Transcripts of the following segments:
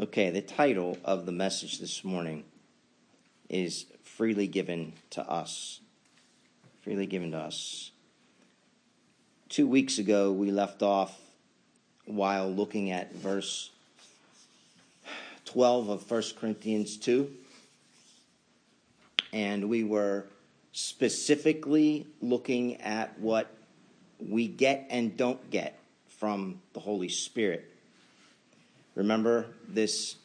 Okay, the title of the message this morning is Freely Given to Us. Freely Given to Us. Two weeks ago, we left off while looking at verse 12 of 1 Corinthians 2. And we were specifically looking at what we get and don't get from the Holy Spirit. Remember, this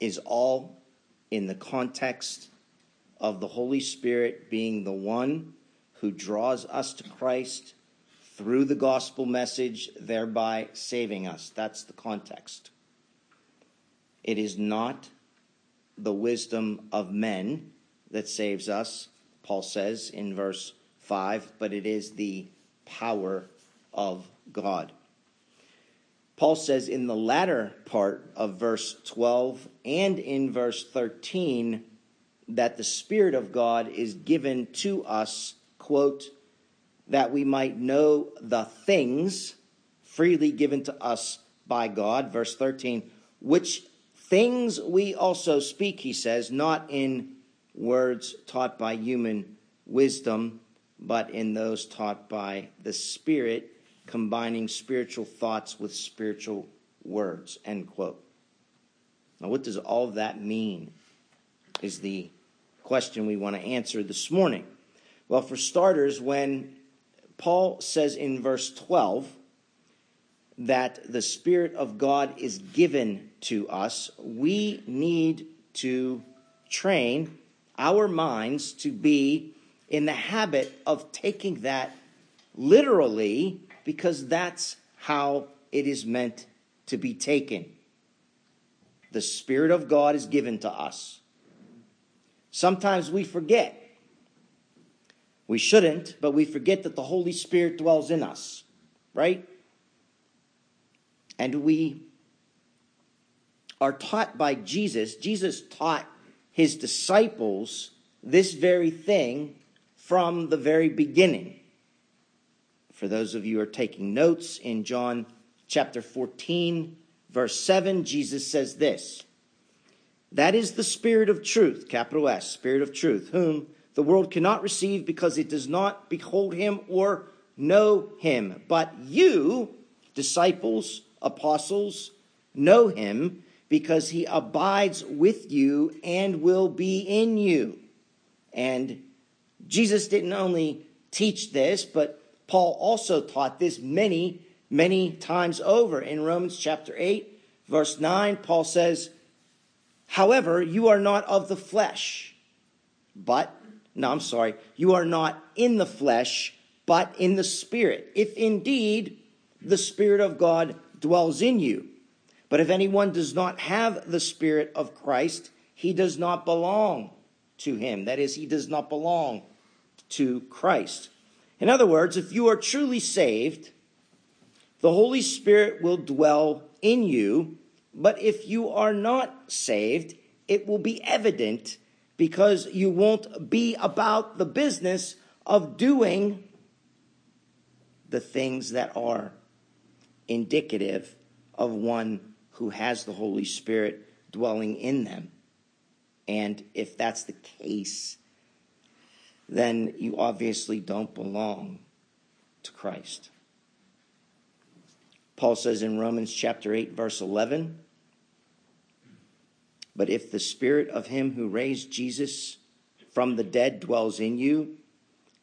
is all in the context of the Holy Spirit being the one who draws us to Christ through the gospel message, thereby saving us. That's the context. It is not the wisdom of men that saves us, Paul says in verse 5, but it is the power of God. Paul says in the latter part of verse 12 and in verse 13 that the Spirit of God is given to us, quote, that we might know the things freely given to us by God. Verse 13, which things we also speak, he says, not in words taught by human wisdom, but in those taught by the Spirit combining spiritual thoughts with spiritual words, end quote. Now, what does all that mean? Is the question we want to answer this morning. Well, for starters, when Paul says in verse 12 that the Spirit of God is given to us, we need to train our minds to be in the habit of taking that literally because that's how it is meant to be taken. The Spirit of God is given to us. Sometimes we forget. We shouldn't, but we forget that the Holy Spirit dwells in us, right? And we are taught by Jesus. Jesus taught his disciples this very thing from the very beginning. For those of you who are taking notes, in John chapter 14, verse 7, Jesus says this That is the Spirit of truth, capital S, Spirit of truth, whom the world cannot receive because it does not behold him or know him. But you, disciples, apostles, know him because he abides with you and will be in you. And Jesus didn't only teach this, but Paul also taught this many, many times over. In Romans chapter 8, verse 9, Paul says, However, you are not of the flesh, but, no, I'm sorry, you are not in the flesh, but in the Spirit, if indeed the Spirit of God dwells in you. But if anyone does not have the Spirit of Christ, he does not belong to him. That is, he does not belong to Christ. In other words, if you are truly saved, the Holy Spirit will dwell in you. But if you are not saved, it will be evident because you won't be about the business of doing the things that are indicative of one who has the Holy Spirit dwelling in them. And if that's the case, then you obviously don't belong to Christ. Paul says in Romans chapter 8, verse 11, But if the spirit of him who raised Jesus from the dead dwells in you,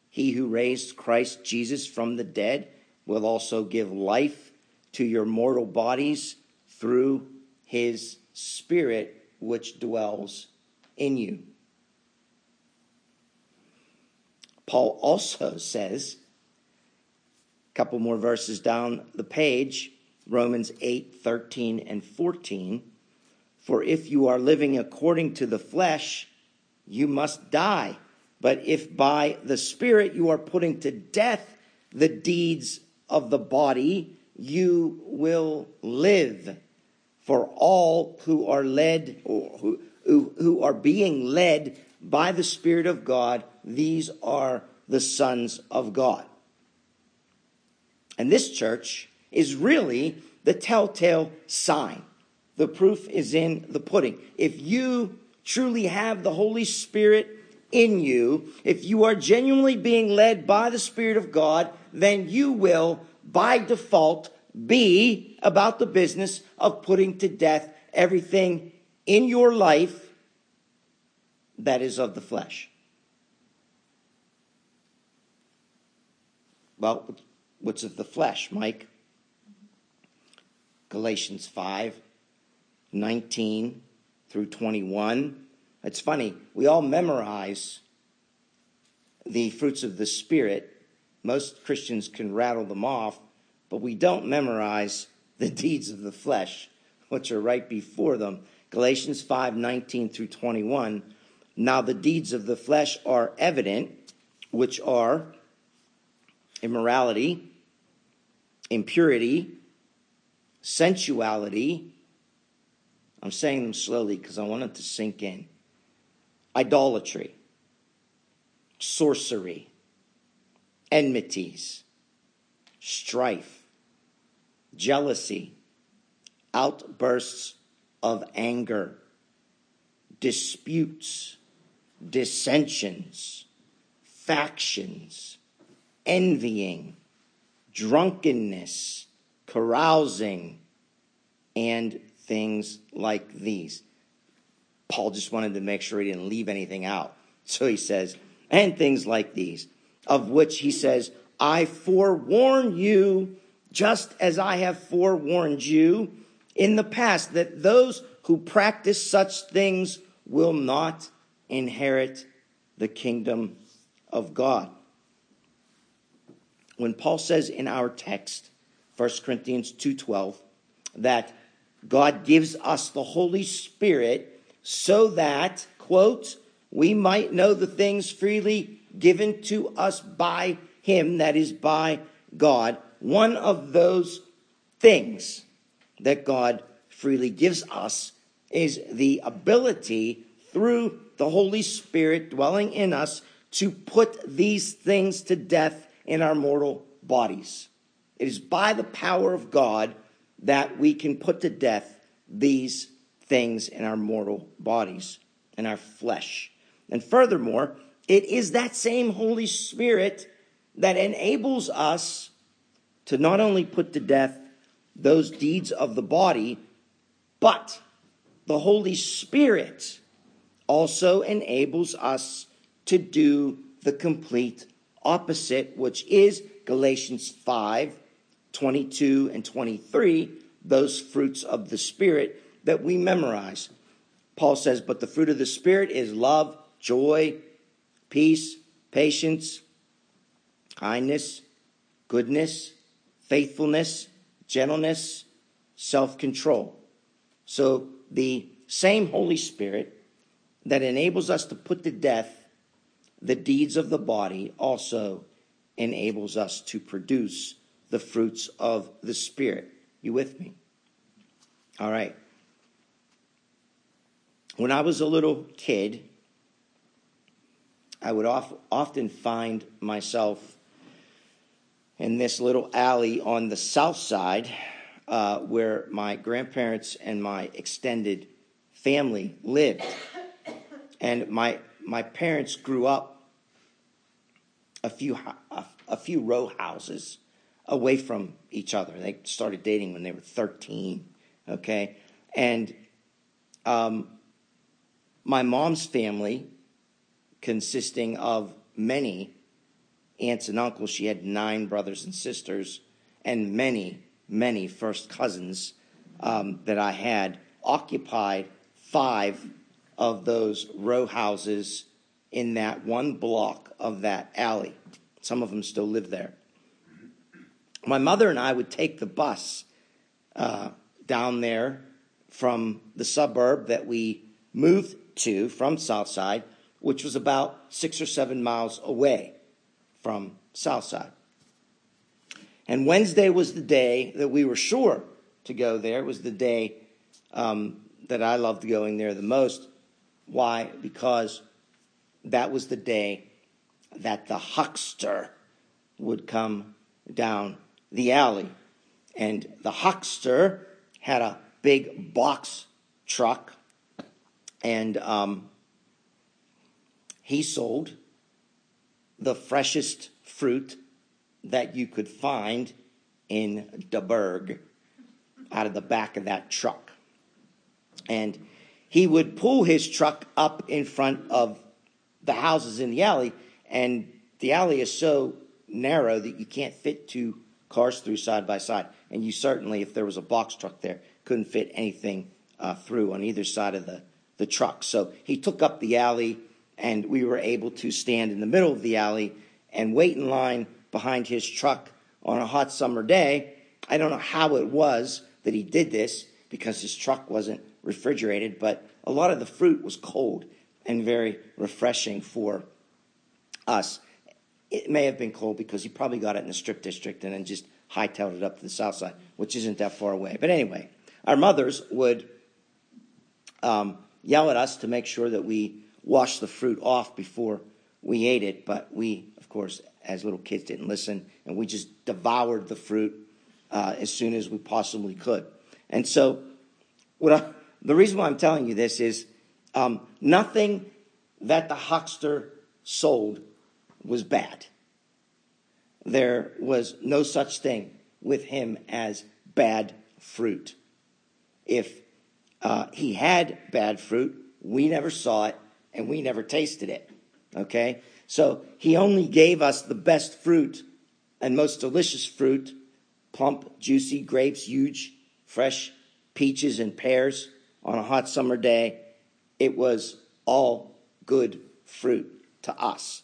he who raised Christ Jesus from the dead will also give life to your mortal bodies through his spirit which dwells in you. Paul also says, a couple more verses down the page, Romans 8, 13, and 14. For if you are living according to the flesh, you must die. But if by the Spirit you are putting to death the deeds of the body, you will live. For all who are led, or who, who, who are being led by the Spirit of God, these are the sons of God. And this church is really the telltale sign The proof is in the pudding. If you truly have the Holy Spirit in you, if you are genuinely being led by the Spirit of God, then you will, by default, be about the business of putting to death everything in your life that is of the flesh. Well, what's of the flesh, Mike? Galatians 5 19 through 21. It's funny, we all memorize the fruits of the Spirit. Most Christians can rattle them off, but we don't memorize the deeds of the flesh, which are right before them. Galatians 5 19 through 21. Now the deeds of the flesh are evident, which are immorality, impurity, sensuality. I'm saying them slowly because I want it to sink in. Idolatry, sorcery, enmities, strife, jealousy, outbursts of anger, disputes, dissensions, factions, envying, drunkenness, carousing, and things like these. Paul just wanted to make sure he didn't leave anything out. So he says, and things like these, of which he says, I forewarn you, just as I have forewarned you in the past, that those who practice such things will not inherit the kingdom of God. When Paul says in our text, 1 Corinthians 2:12, that God gives us the Holy Spirit so that, quote, we might know the things freely given to us by him, that is by God. One of those things that God freely gives us is the ability through the Holy Spirit dwelling in us to put these things to death in our mortal bodies. It is by the power of God that we can put to death these things in our mortal bodies, and our flesh. And furthermore, it is that same Holy Spirit that enables us to not only put to death those deeds of the body, but the Holy Spirit also enables us to do the complete opposite, which is Galatians 5 22 and 23, those fruits of the Spirit that we memorize. Paul says, But the fruit of the Spirit is love, joy, peace, patience, kindness, goodness, faithfulness, gentleness, self control. So the same Holy Spirit that enables us to put to death the deeds of the body also enables us to produce the fruits of the Spirit. You with me? All right. When I was a little kid, I would often find myself in this little alley on the south side uh, where my grandparents and my extended family lived. And my, my parents grew up a few, a, few row houses away from each other. They started dating when they were 13, okay? And um, my mom's family, consisting of many aunts and uncles, she had nine brothers and sisters, and many, many first cousins um, that I had, occupied five of those row houses in that one block of that alley. Some of them still live there. My mother and I would take the bus uh, down there from the suburb that we moved to from Southside, which was about six or seven miles away from Southside. And Wednesday was the day that we were sure to go there. It was the day um, that I loved going there the most. Why? Because that was the day that the huckster would come down the alley. And the huckster had a big box truck, and um, he sold the freshest fruit that you could find in the Burgh out of the back of that truck. And he would pull his truck up in front of the houses in the alley, and the alley is so narrow that you can't fit two cars through side by side. And you certainly, if there was a box truck there, couldn't fit anything uh, through on either side of the, the truck. So he took up the alley, and we were able to stand in the middle of the alley and wait in line behind his truck on a hot summer day. I don't know how it was that he did this because his truck wasn't refrigerated, but a lot of the fruit was cold and very refreshing for us. It may have been cold because he probably got it in the strip district and then just hightailed it up to the south side, which isn't that far away. But anyway, our mothers would um, yell at us to make sure that we washed the fruit off before we ate it, but we, of course, as little kids, didn't listen, and we just devoured the fruit uh, as soon as we possibly could. And so, what I, the reason why I'm telling you this is um, nothing that the huckster sold was bad. There was no such thing with him as bad fruit. If uh, he had bad fruit, we never saw it and we never tasted it. Okay? So he only gave us the best fruit and most delicious fruit plump, juicy grapes, huge, fresh peaches and pears on a hot summer day. It was all good fruit to us.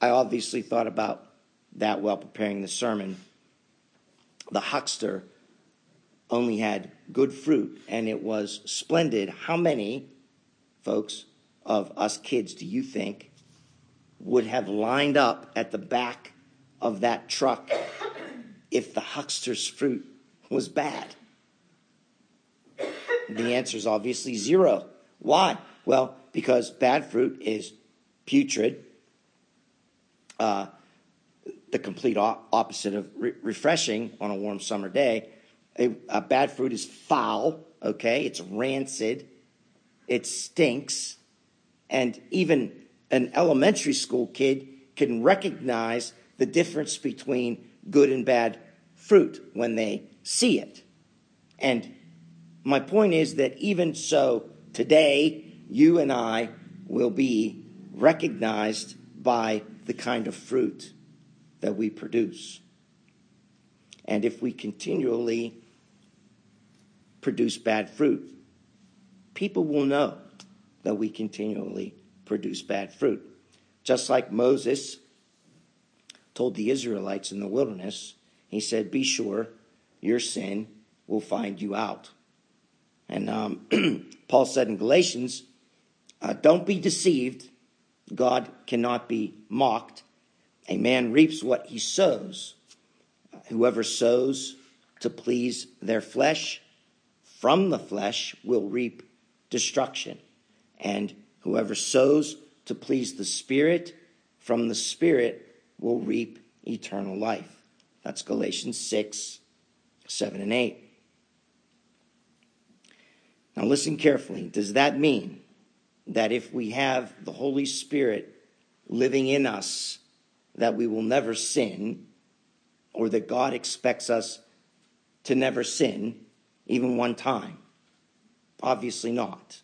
I obviously thought about that while preparing the sermon. The huckster only had good fruit and it was splendid. How many, folks, of us kids do you think would have lined up at the back of that truck if the huckster's fruit was bad? The answer is obviously zero. Why? Well, because bad fruit is putrid, uh, the complete opposite of re- refreshing on a warm summer day. A, a bad fruit is foul, okay? It's rancid, it stinks, and even an elementary school kid can recognize the difference between good and bad fruit when they see it. And my point is that even so, today, you and I will be recognized by the kind of fruit that we produce. And if we continually produce bad fruit, people will know that we continually produce bad fruit. Just like Moses told the Israelites in the wilderness, he said, Be sure your sin will find you out. And um, Paul said in Galatians, uh, Don't be deceived. God cannot be mocked. A man reaps what he sows. Whoever sows to please their flesh from the flesh will reap destruction. And whoever sows to please the Spirit from the Spirit will reap eternal life. That's Galatians 6, 7, and 8. Now, listen carefully. Does that mean that if we have the Holy Spirit living in us, that we will never sin, or that God expects us to never sin, even one time? Obviously not.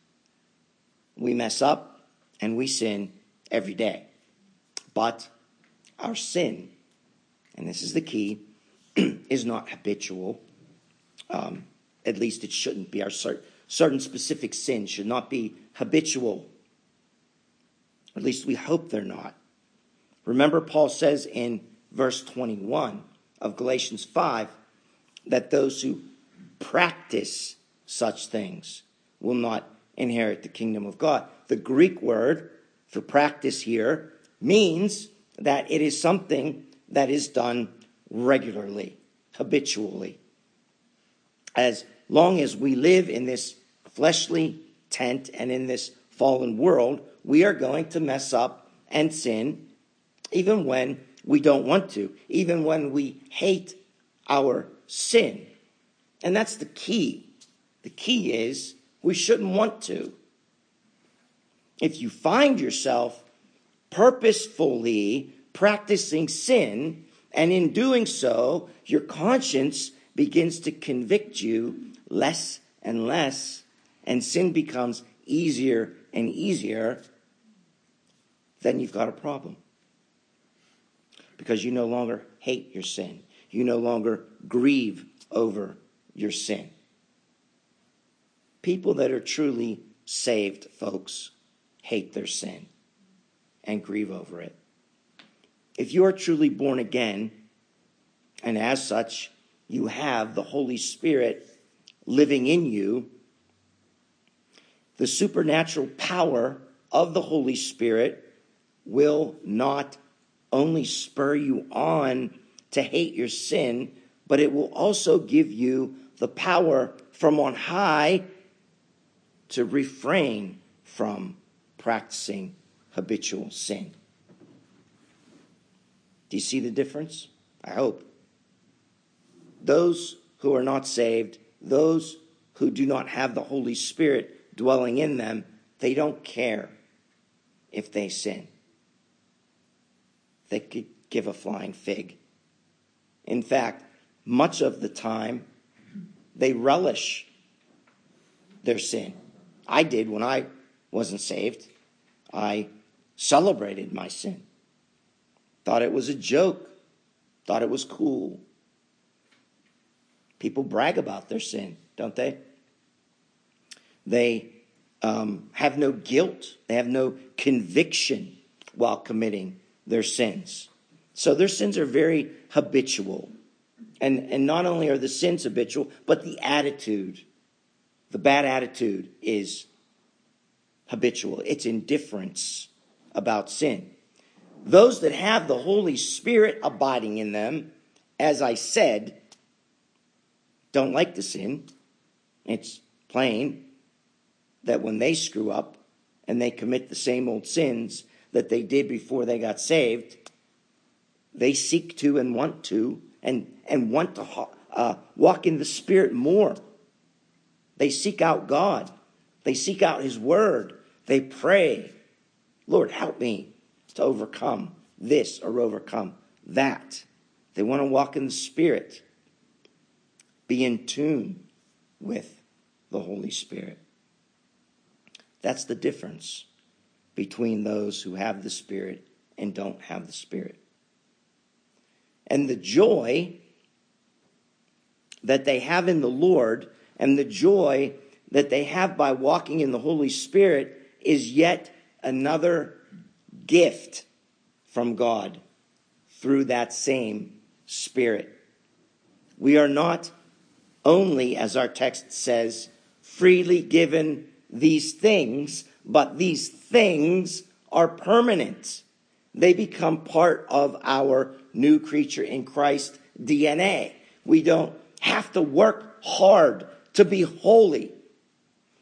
We mess up and we sin every day. But our sin, and this is the key, is not habitual. Um, at least it shouldn't be. Our certain specific sins should not be habitual. At least we hope they're not. Remember, Paul says in verse 21 of Galatians 5 that those who practice such things will not inherit the kingdom of God. The Greek word for practice here means that it is something that is done regularly, habitually. As long as we live in this fleshly tent and in this fallen world, we are going to mess up and sin even when we don't want to, even when we hate our sin. And that's the key. The key is we shouldn't want to. If you find yourself purposefully practicing sin, and in doing so, your conscience begins to convict you less and less, and sin becomes easier and easier, then you've got a problem. Because you no longer hate your sin, you no longer grieve over your sin. People that are truly saved, folks, hate their sin and grieve over it. If you are truly born again, and as such, you have the Holy Spirit living in you, the supernatural power of the Holy Spirit will not only spur you on to hate your sin, but it will also give you the power from on high to refrain from practicing habitual sin. Do you see the difference? I hope. Those who are not saved, those who do not have the Holy Spirit dwelling in them, they don't care if they sin. They could give a flying fig. In fact, much of the time, they relish their sin. I did when I wasn't saved. I celebrated my sin, thought it was a joke, thought it was cool. People brag about their sin, don't they? They um, have no guilt, they have no conviction while committing their sins. So their sins are very habitual. And, and not only are the sins habitual, but the attitude, the bad attitude is habitual. It's indifference about sin. Those that have the Holy Spirit abiding in them, as I said, don't like the sin. It's plain that when they screw up and they commit the same old sins that they did before they got saved, they seek to and want to and, and want to uh, walk in the Spirit more. They seek out God. They seek out His Word. They pray, Lord, help me to overcome this or overcome that. They want to walk in the Spirit, be in tune with the Holy Spirit. That's the difference between those who have the Spirit and don't have the Spirit. And the joy that they have in the Lord and the joy that they have by walking in the Holy Spirit is yet another gift from God through that same Spirit. We are not only, as our text says, freely given these things, but these things are permanent. They become part of our new creature in Christ DNA. We don't have to work hard to be holy.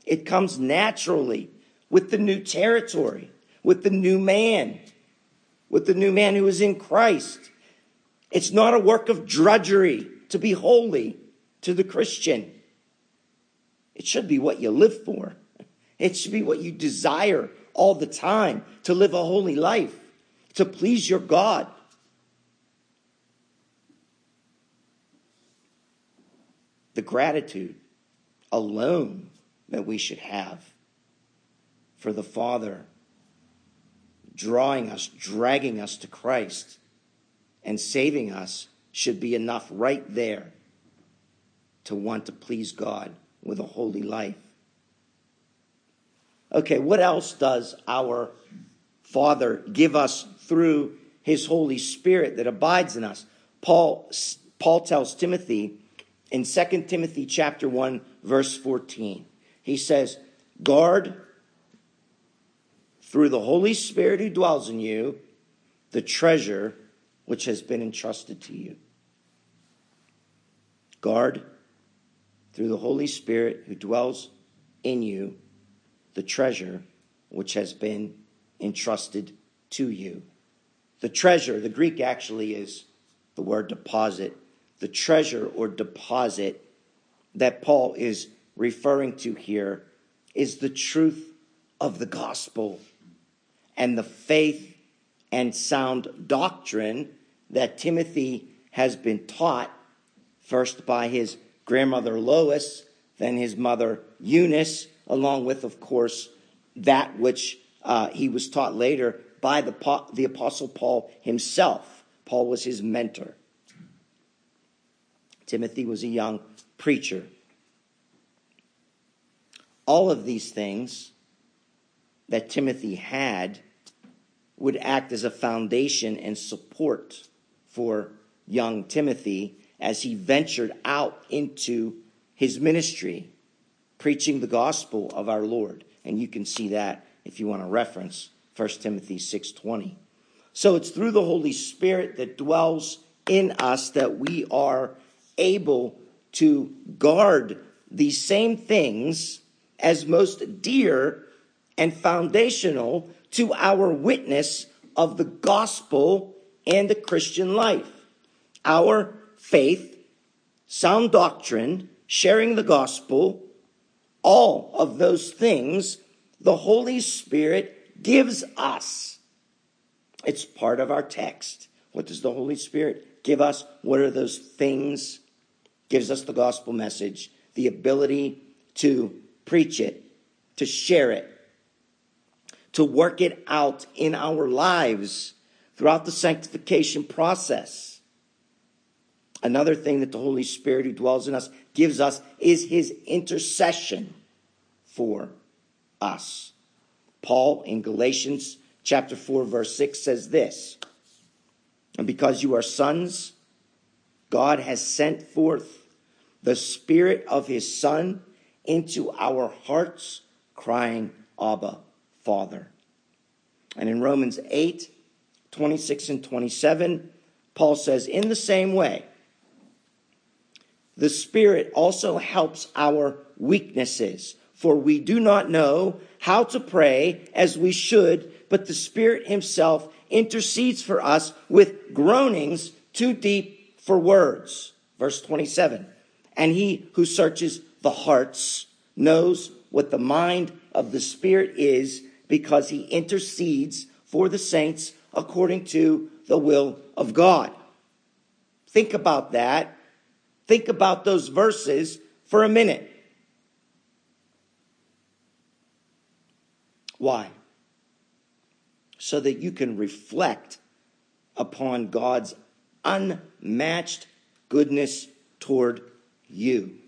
It comes naturally with the new territory, with the new man, with the new man who is in Christ. It's not a work of drudgery to be holy to the Christian. It should be what you live for. It should be what you desire all the time to live a holy life, to please your God. The gratitude alone that we should have for the Father drawing us, dragging us to Christ, and saving us should be enough right there to want to please God with a holy life. Okay, what else does our Father give us through his Holy Spirit that abides in us? Paul, Paul tells Timothy in 2 Timothy chapter 1 verse 14. He says, "Guard through the Holy Spirit who dwells in you, the treasure which has been entrusted to you. Guard through the Holy Spirit who dwells in you, the treasure which has been entrusted to you. The treasure, the Greek actually is the word deposit. The treasure or deposit that Paul is referring to here is the truth of the gospel and the faith and sound doctrine that Timothy has been taught first by his grandmother Lois, then his mother Eunice, along with, of course, that which uh, he was taught later by the, the Apostle Paul himself. Paul was his mentor. Timothy was a young preacher. All of these things that Timothy had would act as a foundation and support for young Timothy as he ventured out into his ministry, preaching the gospel of our Lord. And you can see that if you want to reference 1 Timothy 6:20. So it's through the Holy Spirit that dwells in us that we are able to guard these same things as most dear and foundational to our witness of the gospel and the Christian life. Our faith, sound doctrine, sharing the gospel, all of those things the Holy Spirit gives us. It's part of our text. What does the Holy Spirit give us? What are those things? Gives us the gospel message, the ability to preach it, to share it, to work it out in our lives throughout the sanctification process. Another thing that the Holy Spirit who dwells in us gives us is his intercession for us. Paul in Galatians chapter 4 verse 6 says this, and because you are sons, God has sent forth the spirit of his son into our hearts, crying, Abba, Father. And in Romans 8, 26 and 27, Paul says, In the same way, the Spirit also helps our weaknesses, for we do not know how to pray as we should, but the Spirit Himself intercedes for us with groanings too deep for words. Verse 27. And He who searches the hearts knows what the mind of the Spirit is because he intercedes for the saints according to the will of God. Think about that. Think about those verses for a minute. Why? So that you can reflect upon God's unmatched goodness toward you.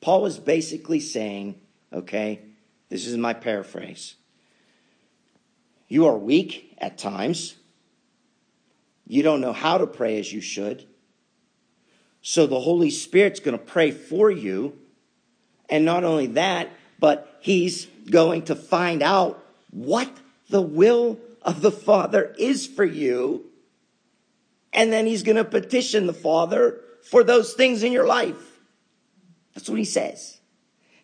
Paul is basically saying, okay, this is my paraphrase. You are weak at times. You don't know how to pray as you should. So the Holy Spirit's going to pray for you. And not only that, but He's going to find out what the will of the Father is for you. And then He's going to petition the Father for those things in your life. That's what he says.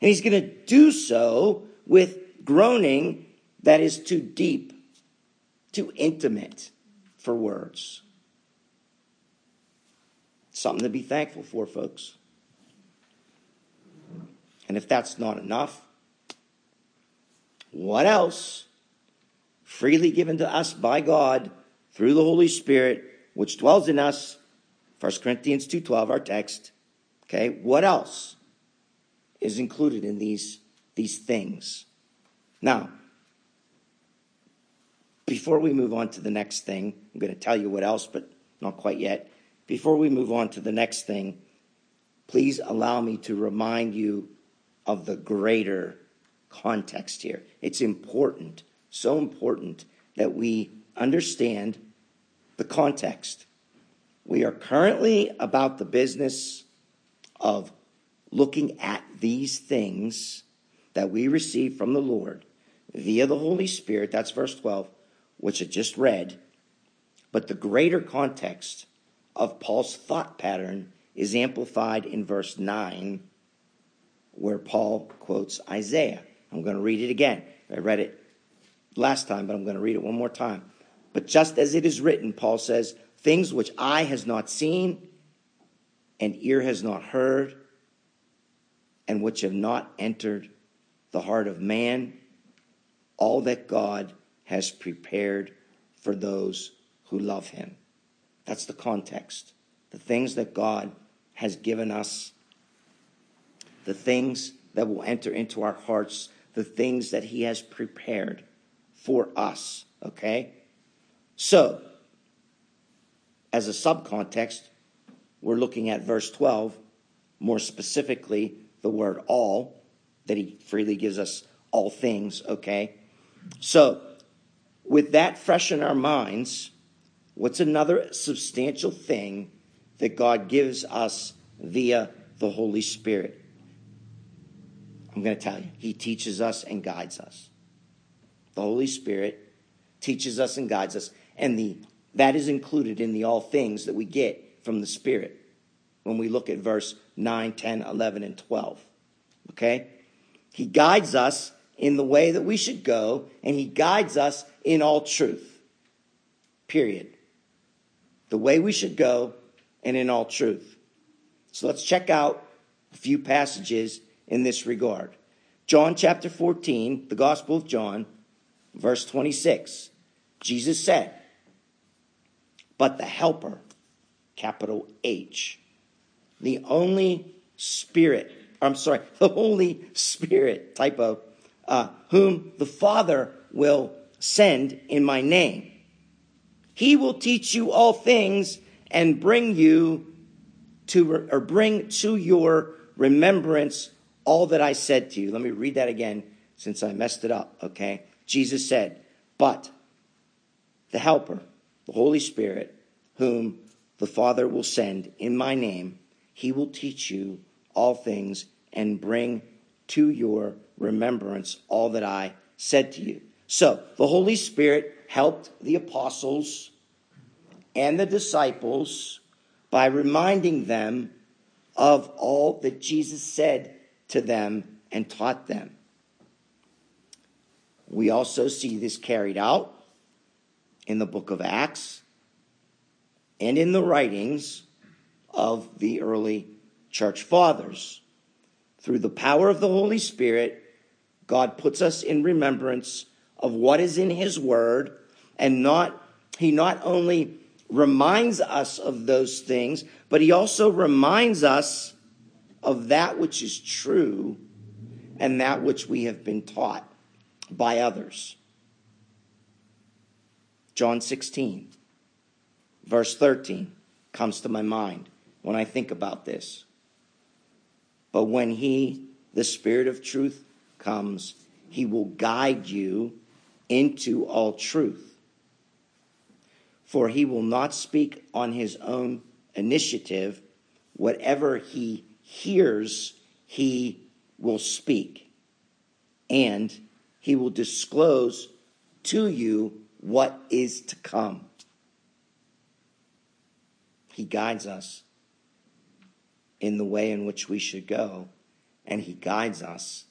And he's going to do so with groaning that is too deep, too intimate for words. Something to be thankful for, folks. And if that's not enough, what else? Freely given to us by God through the Holy Spirit, which dwells in us. 1 Corinthians 2.12, our text. Okay, what else? is included in these, these things. Now, before we move on to the next thing, I'm going to tell you what else, but not quite yet. Before we move on to the next thing, please allow me to remind you of the greater context here. It's important, so important that we understand the context. We are currently about the business of looking at these things that we receive from the Lord via the Holy Spirit, that's verse 12, which I just read. But the greater context of Paul's thought pattern is amplified in verse 9, where Paul quotes Isaiah. I'm going to read it again. I read it last time, but I'm going to read it one more time. But just as it is written, Paul says, things which eye has not seen and ear has not heard and which have not entered the heart of man, all that God has prepared for those who love him. That's the context. The things that God has given us, the things that will enter into our hearts, the things that he has prepared for us. Okay? So, as a subcontext, we're looking at verse 12, more specifically, the word all, that he freely gives us all things, okay? So, with that fresh in our minds, what's another substantial thing that God gives us via the Holy Spirit? I'm going to tell you. He teaches us and guides us. The Holy Spirit teaches us and guides us, and the that is included in the all things that we get from the Spirit when we look at verse 9, 10, 11, and 12. Okay? He guides us in the way that we should go, and He guides us in all truth. Period. The way we should go and in all truth. So let's check out a few passages in this regard. John chapter 14, the Gospel of John, verse 26. Jesus said, But the Helper, capital H, the only Spirit, I'm sorry, the Holy Spirit, typo, uh, whom the Father will send in my name. He will teach you all things and bring you to, or bring to your remembrance all that I said to you. Let me read that again since I messed it up, okay? Jesus said, But the Helper, the Holy Spirit, whom the Father will send in my name, he will teach you all things and bring to your remembrance all that I said to you. So the Holy Spirit helped the apostles and the disciples by reminding them of all that Jesus said to them and taught them. We also see this carried out in the book of Acts and in the writings of the early church fathers. Through the power of the Holy Spirit, God puts us in remembrance of what is in his word and not he not only reminds us of those things, but he also reminds us of that which is true and that which we have been taught by others. John 16, verse 13 comes to my mind when I think about this. But when he, the Spirit of truth, comes, he will guide you into all truth. For he will not speak on his own initiative. Whatever he hears, he will speak. And he will disclose to you what is to come. He guides us in the way in which we should go, and he guides us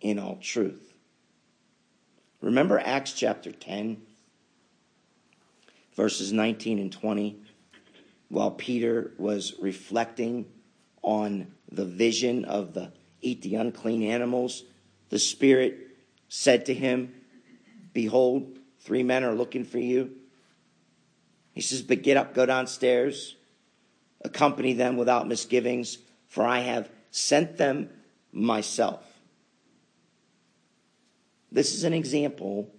in all truth. Remember Acts chapter 10, verses 19 and 20, while Peter was reflecting on the vision of the eat the unclean animals, the Spirit said to him, Behold, three men are looking for you. He says, But get up, go downstairs, accompany them without misgivings, for I have sent them myself. This is an example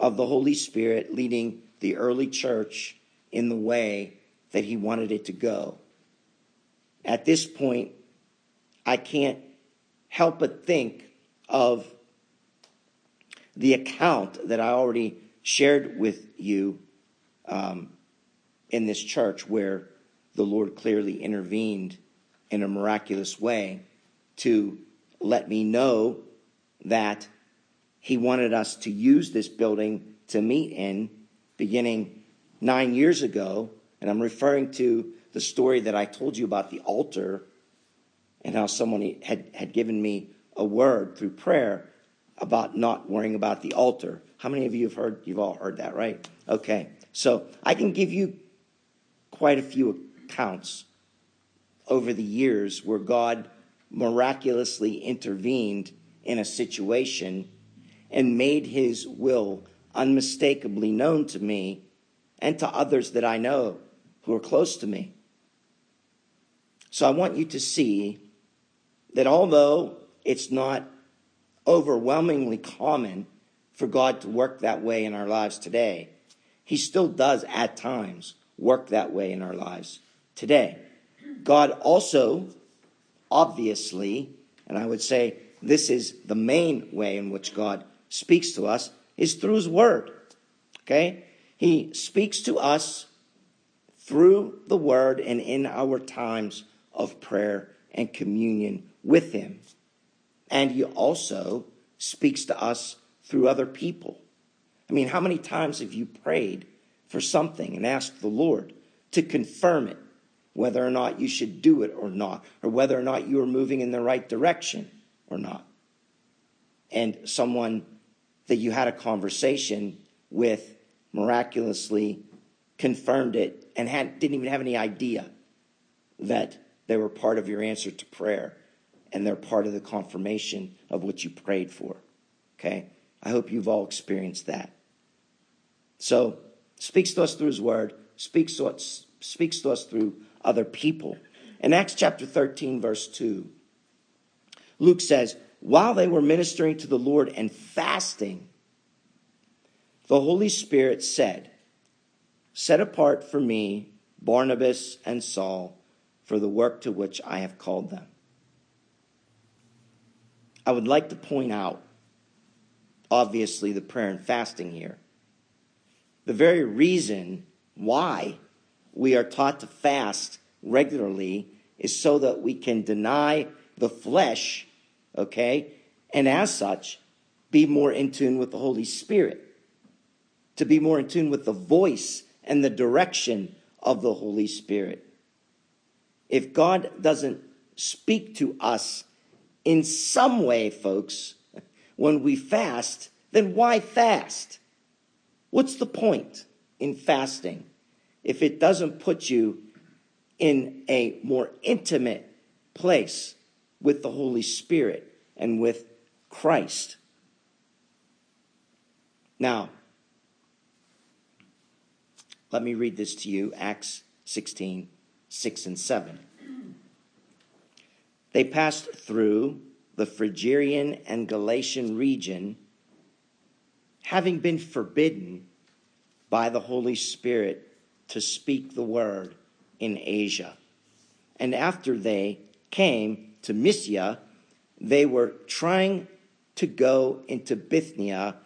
of the Holy Spirit leading the early church in the way that he wanted it to go. At this point, I can't help but think of the account that I already shared with you um, in this church, where the Lord clearly intervened in a miraculous way to let me know that He wanted us to use this building to meet in beginning nine years ago. And I'm referring to the story that I told you about the altar and how someone had, had given me a word through prayer about not worrying about the altar. How many of you have heard, you've all heard that, right? Okay. So I can give you quite a few accounts over the years where God miraculously intervened in a situation and made his will unmistakably known to me and to others that I know who are close to me. So I want you to see that although it's not overwhelmingly common for God to work that way in our lives today, He still does at times work that way in our lives today. God also, obviously, and I would say this is the main way in which God speaks to us, is through His Word. Okay? He speaks to us through the Word and in our times of prayer and communion with Him. And He also speaks to us through other people. I mean, how many times have you prayed for something and asked the Lord to confirm it, whether or not you should do it or not, or whether or not you are moving in the right direction or not? And someone that you had a conversation with miraculously confirmed it and had, didn't even have any idea that they were part of your answer to prayer and they're part of the confirmation of what you prayed for. Okay? I hope you've all experienced that. So, speaks to us through his word, speaks to us, speaks to us through other people. In Acts chapter 13, verse 2, Luke says, While they were ministering to the Lord and fasting, the Holy Spirit said, Set apart for me Barnabas and Saul for the work to which I have called them. I would like to point out, obviously, the prayer and fasting here. The very reason why we are taught to fast regularly is so that we can deny the flesh, okay, and as such, be more in tune with the Holy Spirit, to be more in tune with the voice and the direction of the Holy Spirit. If God doesn't speak to us in some way, folks, when we fast, then why fast? What's the point in fasting if it doesn't put you in a more intimate place with the Holy Spirit and with Christ? Now, let me read this to you Acts 16 6 and 7. They passed through the Phrygian and Galatian region, having been forbidden by the Holy Spirit to speak the word in Asia. And after they came to Mysia, they were trying to go into Bithynia,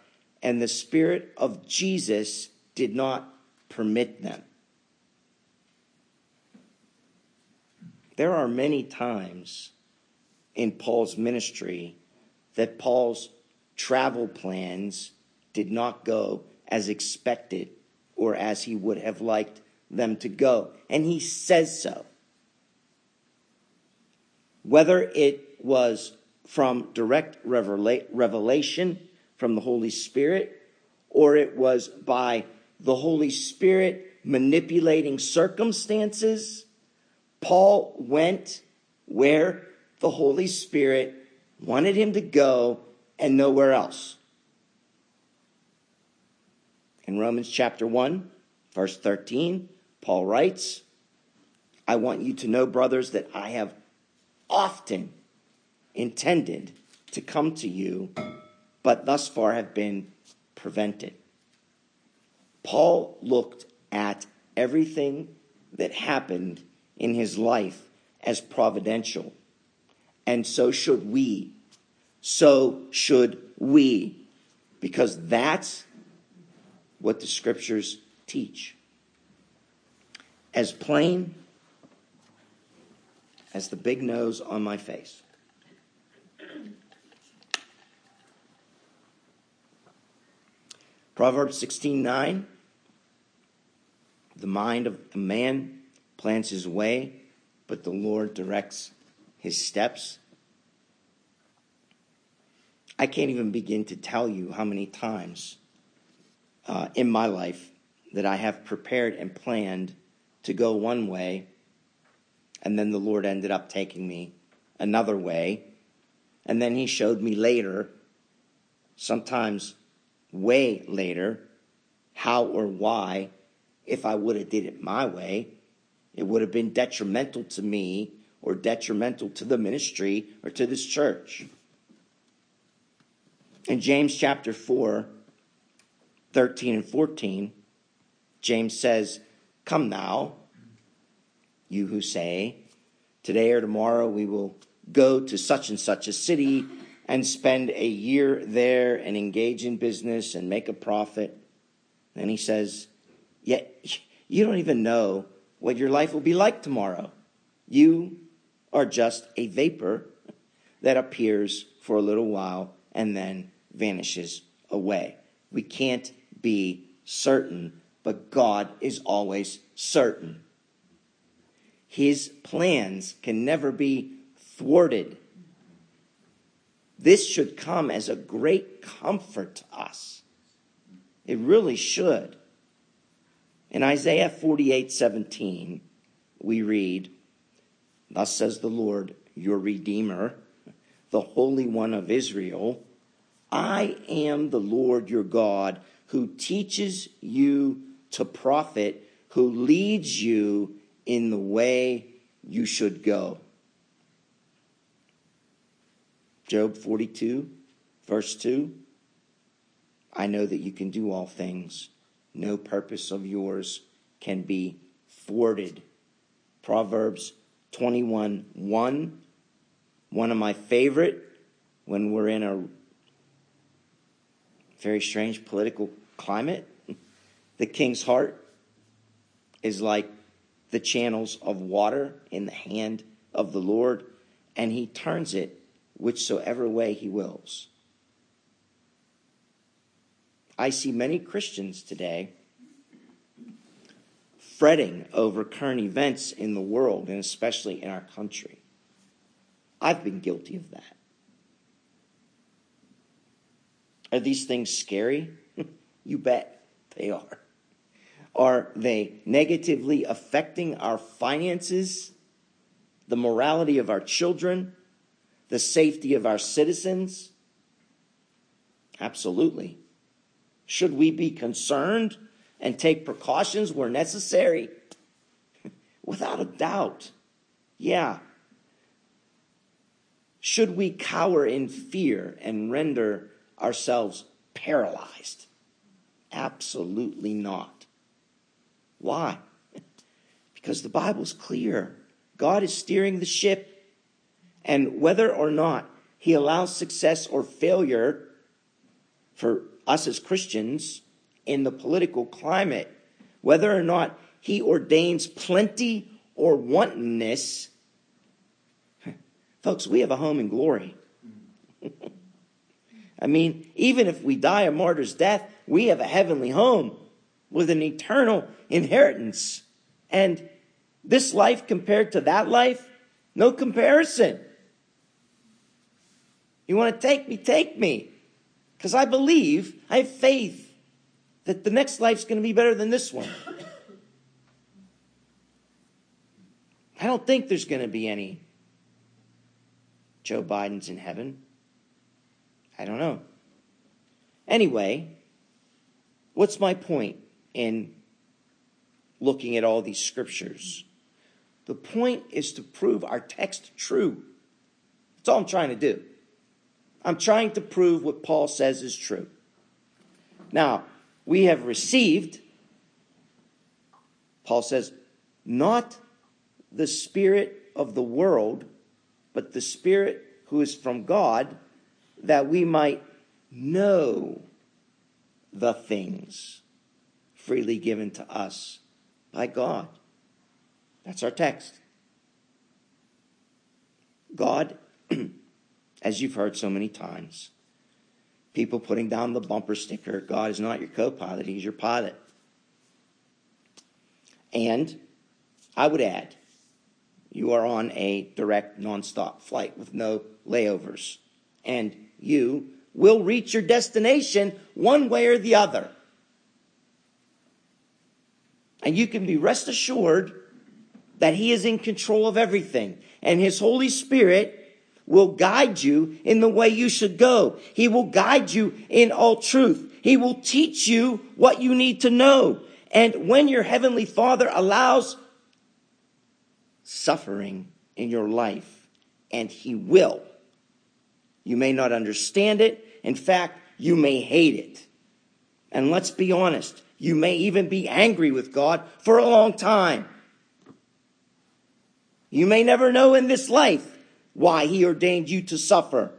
and the Spirit of Jesus did not permit them. There are many times in Paul's ministry that Paul's travel plans did not go as expected or as he would have liked them to go. And he says so. Whether it was from direct revelation from the Holy Spirit or it was by the Holy Spirit manipulating circumstances Paul went where the Holy Spirit wanted him to go and nowhere else. In Romans chapter 1, verse 13, Paul writes, I want you to know, brothers, that I have often intended to come to you, but thus far have been prevented. Paul looked at everything that happened in his life as providential. And so should we. So should we. Because that's what the scriptures teach. As plain as the big nose on my face. Proverbs 16:9 The mind of a man plans his way, but the Lord directs his steps. I can't even begin to tell you how many times uh, in my life that I have prepared and planned to go one way, and then the Lord ended up taking me another way. And then he showed me later, sometimes way later, how or why, if I would have did it my way, it would have been detrimental to me or detrimental to the ministry or to this church. In James chapter 4, 13 and 14, James says, Come now, you who say, Today or tomorrow we will go to such and such a city and spend a year there and engage in business and make a profit. And he says, Yet you don't even know what your life will be like tomorrow. You are just a vapor that appears for a little while and then vanishes away. We can't be certain, but God is always certain. His plans can never be thwarted. This should come as a great comfort to us. It really should. In Isaiah 48 17, we read, Thus says the Lord, your Redeemer, the Holy One of Israel I am the Lord your God who teaches you to profit, who leads you in the way you should go. Job 42, verse 2 I know that you can do all things, no purpose of yours can be thwarted. Proverbs 21 1, one of my favorite when we're in a very strange political climate. The king's heart is like the channels of water in the hand of the Lord, and he turns it whichsoever way he wills. I see many Christians today fretting over current events in the world and especially in our country. I've been guilty of that. Are these things scary? you bet they are. Are they negatively affecting our finances, the morality of our children, the safety of our citizens? Absolutely. Should we be concerned and take precautions where necessary? Without a doubt. Yeah. Should we cower in fear and render ourselves paralyzed? Absolutely not. Why? Because the Bible's clear. God is steering the ship, and whether or not He allows success or failure for us as Christians in the political climate, whether or not he ordains plenty or wantonness, folks, we have a home in glory. I mean, even if we die a martyr's death, we have a heavenly home with an eternal inheritance. And this life compared to that life, no comparison. You want to take me? Take me. Because I believe, I have faith that the next life's going to be better than this one. I don't think there's going to be any Joe Biden's in heaven. I don't know. Anyway, what's my point in looking at all these scriptures? The point is to prove our text true. That's all I'm trying to do. I'm trying to prove what Paul says is true. Now, we have received, Paul says, not the spirit of the world, but the spirit who is from God, that we might know the things freely given to us by God. That's our text. God, as you've heard so many times, people putting down the bumper sticker God is not your co pilot, He's your pilot. And I would add, you are on a direct, nonstop flight with no layovers. And you will reach your destination one way or the other. And you can be rest assured that He is in control of everything. And His Holy Spirit will guide you in the way you should go. He will guide you in all truth. He will teach you what you need to know. And when your heavenly father allows suffering in your life, and he will, you may not understand it. In fact, you may hate it. And let's be honest, you may even be angry with God for a long time. You may never know in this life why he ordained you to suffer.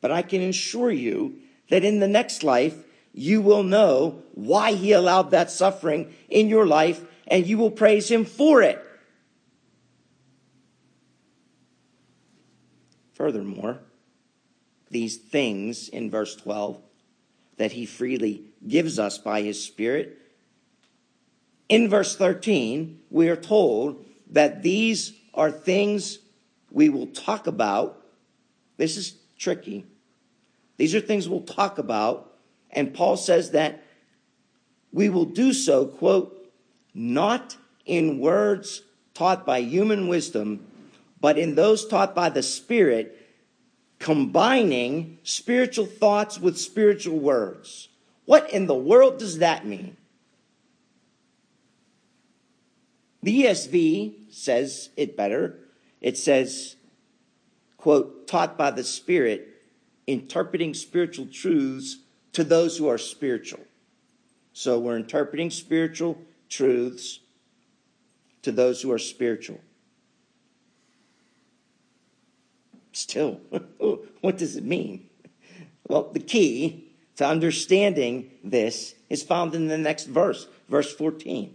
But I can assure you that in the next life, you will know why he allowed that suffering in your life and you will praise him for it. Furthermore, these things in verse 12 that he freely gives us by his Spirit. In verse 13, we are told that these are things we will talk about. This is tricky. These are things we'll talk about. And Paul says that we will do so, quote, not in words taught by human wisdom, but in those taught by the Spirit, combining spiritual thoughts with spiritual words. What in the world does that mean? The ESV says it better. It says, quote, taught by the Spirit, interpreting spiritual truths to those who are spiritual. So we're interpreting spiritual truths to those who are spiritual. Still, what does it mean? Well, the key to understanding this is found in the next verse, verse 14.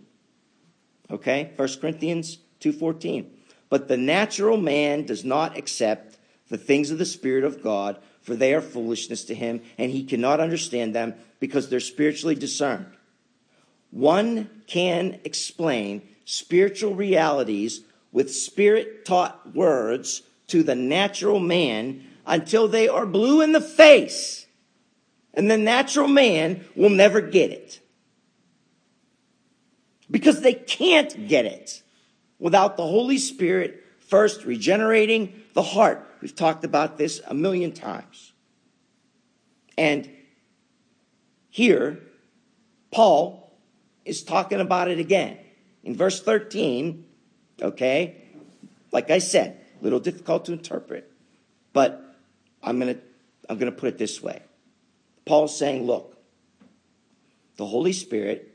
Okay? 1 Corinthians 2:14. But the natural man does not accept the things of the spirit of God, for they are foolishness to him, and he cannot understand them because they're spiritually discerned. One can explain spiritual realities with spirit taught words to the natural man until they are blue in the face. And the natural man will never get it. Because they can't get it without the Holy Spirit first regenerating the heart. We've talked about this a million times. And here, Paul is talking about it again. In verse 13, okay, like I said, a little difficult to interpret, but I'm going to I'm going to put it this way. Paul's saying, look, the Holy Spirit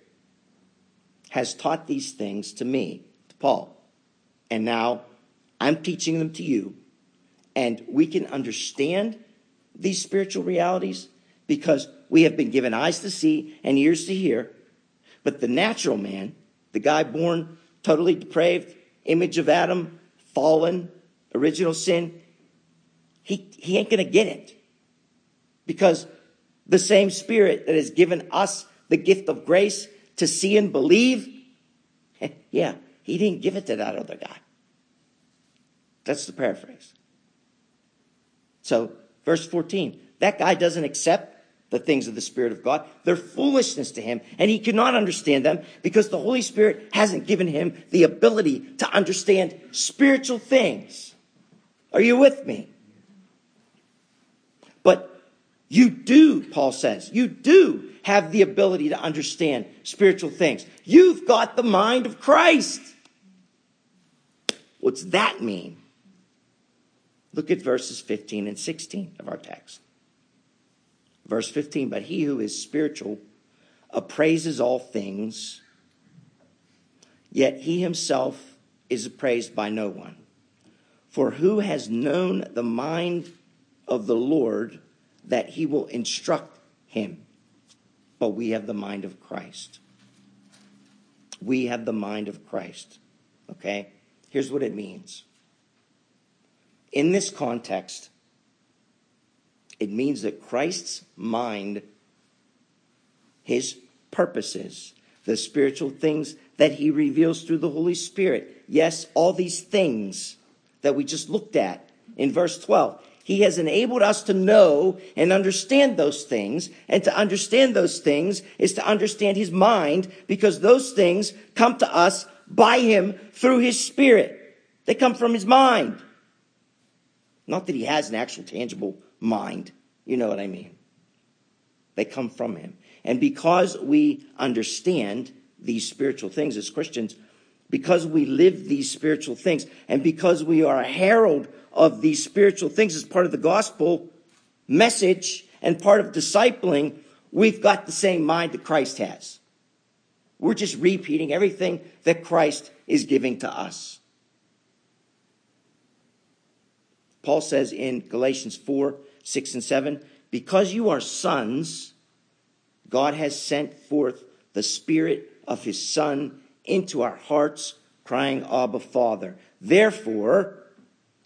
has taught these things to me, to Paul. And now I'm teaching them to you. And we can understand these spiritual realities because we have been given eyes to see and ears to hear. But the natural man, the guy born totally depraved, image of Adam, fallen, original sin, he, he ain't going to get it. Because the same spirit that has given us the gift of grace to see and believe, yeah, he didn't give it to that other guy. That's the paraphrase. So, verse 14, that guy doesn't accept the things of the Spirit of God. They're foolishness to him, and he cannot understand them because the Holy Spirit hasn't given him the ability to understand spiritual things. Are you with me? But you do, Paul says, you do have the ability to understand spiritual things. You've got the mind of Christ. What's that mean? Look at verses 15 and 16 of our text. Verse 15, but he who is spiritual appraises all things, yet he himself is appraised by no one. For who has known the mind of the Lord that he will instruct him? But we have the mind of Christ. We have the mind of Christ. Okay? Here's what it means. In this context, it means that Christ's mind, his purposes, the spiritual things that he reveals through the Holy Spirit. Yes, all these things that we just looked at in verse 12. He has enabled us to know and understand those things. And to understand those things is to understand his mind because those things come to us by him through his spirit. They come from his mind. Not that he has an actual tangible mind. You know what I mean? They come from him. And because we understand these spiritual things as Christians, because we live these spiritual things, and because we are a herald of these spiritual things as part of the gospel message and part of discipling, we've got the same mind that Christ has. We're just repeating everything that Christ is giving to us. Paul says in Galatians 4 6 and 7 because you are sons, God has sent forth the Spirit of His Son into our hearts, crying, Abba, Father. Therefore,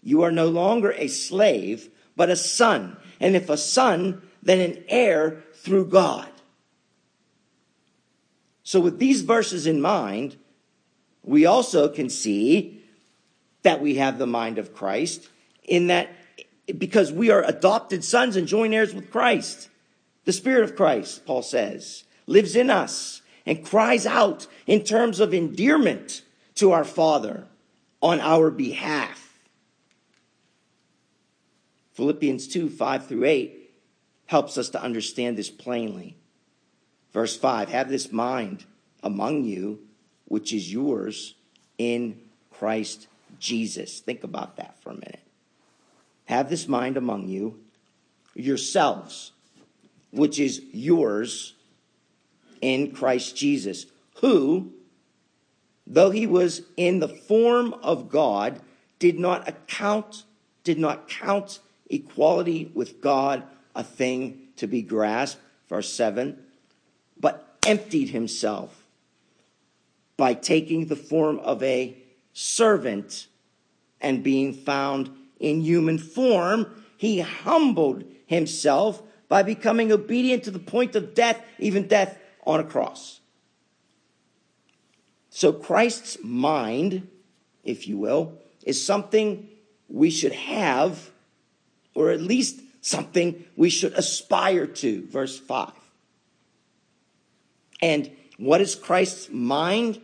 you are no longer a slave, but a son. And if a son, then an heir through God. So, with these verses in mind, we also can see that we have the mind of Christ in that because we are adopted sons and joint heirs with Christ. The Spirit of Christ, Paul says, lives in us and cries out in terms of endearment to our Father on our behalf. Philippians 2 5 through 8 helps us to understand this plainly. Verse 5 Have this mind among you, which is yours in Christ Jesus. Think about that for a minute. Have this mind among you, yourselves, which is yours in Christ Jesus, who, though he was in the form of God, did not account, did not count equality with God a thing to be grasped. Verse 7 but emptied himself by taking the form of a servant and being found in human form, he humbled himself by becoming obedient to the point of death, even death on a cross. So Christ's mind, if you will, is something we should have, or at least something we should aspire to. Verse 5. And what is Christ's mind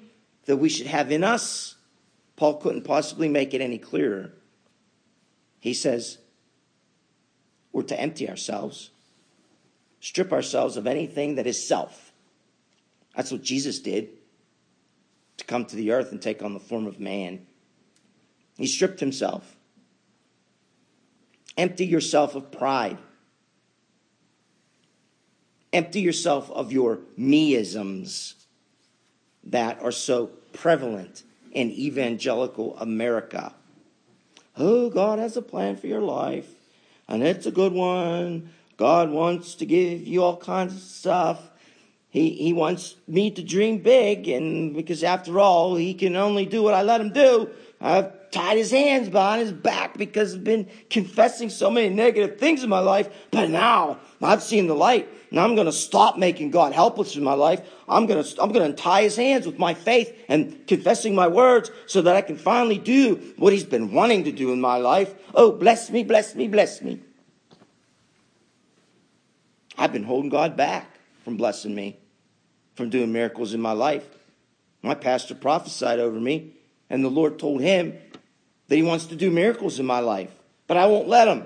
that we should have in us? Paul couldn't possibly make it any clearer. He says, we're to empty ourselves, strip ourselves of anything that is self. That's what Jesus did to come to the earth and take on the form of man. He stripped himself. Empty yourself of pride. Empty yourself of your meisms that are so prevalent in evangelical America. Oh, God has a plan for your life, and it's a good one. God wants to give you all kinds of stuff. He, he wants me to dream big, and because after all, he can only do what I let him do. I've tied his hands behind his back because I've been confessing so many negative things in my life. But now I've seen the light, and I'm going to stop making God helpless in my life. I'm going to I'm going to tie his hands with my faith and confessing my words, so that I can finally do what he's been wanting to do in my life. Oh, bless me, bless me, bless me. I've been holding God back from blessing me, from doing miracles in my life. My pastor prophesied over me and the Lord told him that he wants to do miracles in my life, but I won't let him.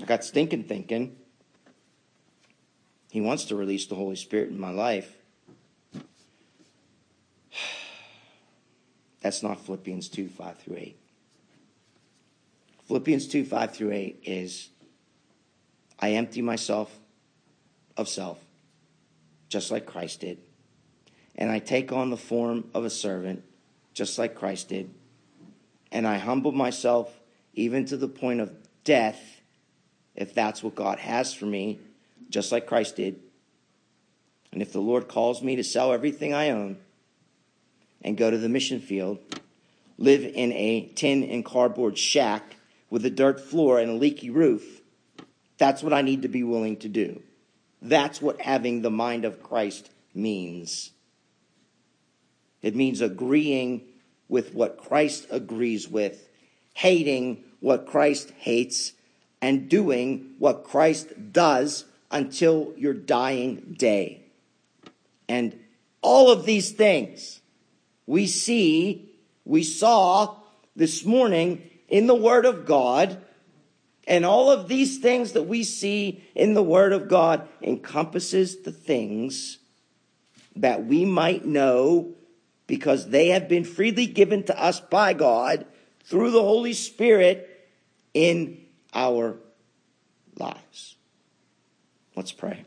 I got stinking thinking. He wants to release the Holy Spirit in my life. That's not Philippians 2 5 through 8. Philippians 2 5 through 8 is I empty myself of self, just like Christ did, and I take on the form of a servant just like Christ did. And I humble myself even to the point of death, if that's what God has for me, just like Christ did. And if the Lord calls me to sell everything I own and go to the mission field, live in a tin and cardboard shack with a dirt floor and a leaky roof, that's what I need to be willing to do. That's what having the mind of Christ means. It means agreeing with what Christ agrees with, hating what Christ hates, and doing what Christ does until your dying day. And all of these things we see, we saw this morning in the Word of God. And all of these things that we see in the Word of God encompasses the things that we might know because they have been freely given to us by God through the Holy Spirit in our lives. Let's pray.